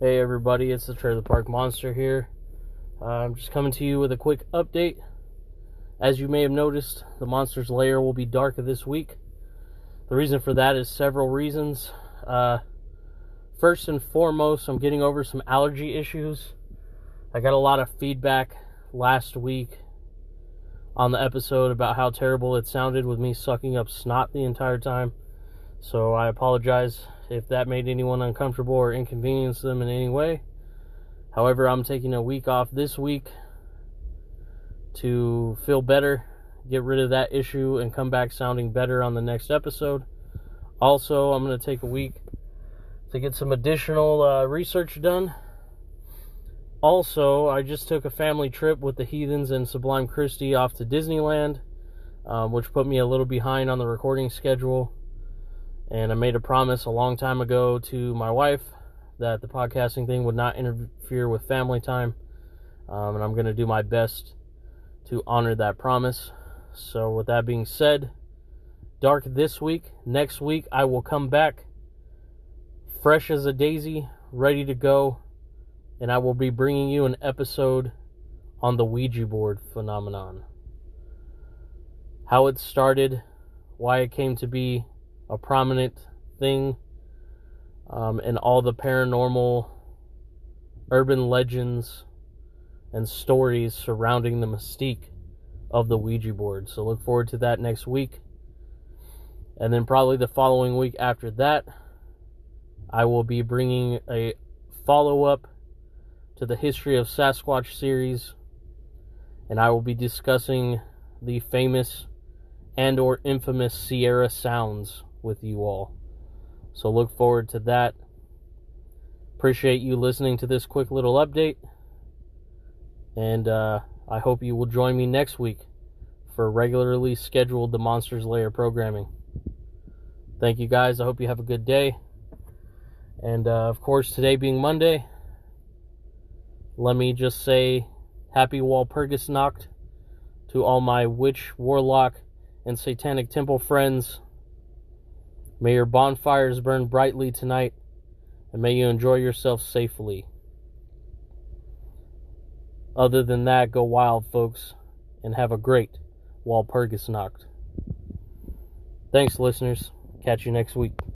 Hey everybody, it's the Trailer Park Monster here. Uh, I'm just coming to you with a quick update. As you may have noticed, the Monster's Lair will be darker this week. The reason for that is several reasons. Uh, first and foremost, I'm getting over some allergy issues. I got a lot of feedback last week on the episode about how terrible it sounded with me sucking up snot the entire time. So I apologize if that made anyone uncomfortable or inconvenienced them in any way. However, I'm taking a week off this week to feel better, get rid of that issue, and come back sounding better on the next episode. Also, I'm going to take a week to get some additional uh, research done. Also, I just took a family trip with the Heathens and Sublime Christie off to Disneyland, um, which put me a little behind on the recording schedule. And I made a promise a long time ago to my wife that the podcasting thing would not interfere with family time. Um, and I'm going to do my best to honor that promise. So, with that being said, dark this week. Next week, I will come back fresh as a daisy, ready to go. And I will be bringing you an episode on the Ouija board phenomenon. How it started, why it came to be, a prominent thing um, in all the paranormal urban legends and stories surrounding the mystique of the Ouija board. So look forward to that next week. And then probably the following week after that, I will be bringing a follow up to the History of Sasquatch series. And I will be discussing the famous and or infamous Sierra Sounds with you all. So look forward to that. Appreciate you listening to this quick little update. And uh, I hope you will join me next week for regularly scheduled The Monsters Lair programming. Thank you guys. I hope you have a good day. And uh, of course, today being Monday, let me just say happy Walpurgisnacht to all my witch, warlock, and satanic temple friends May your bonfires burn brightly tonight, and may you enjoy yourself safely. Other than that, go wild, folks, and have a great Walpurgisnacht. Thanks, listeners. Catch you next week.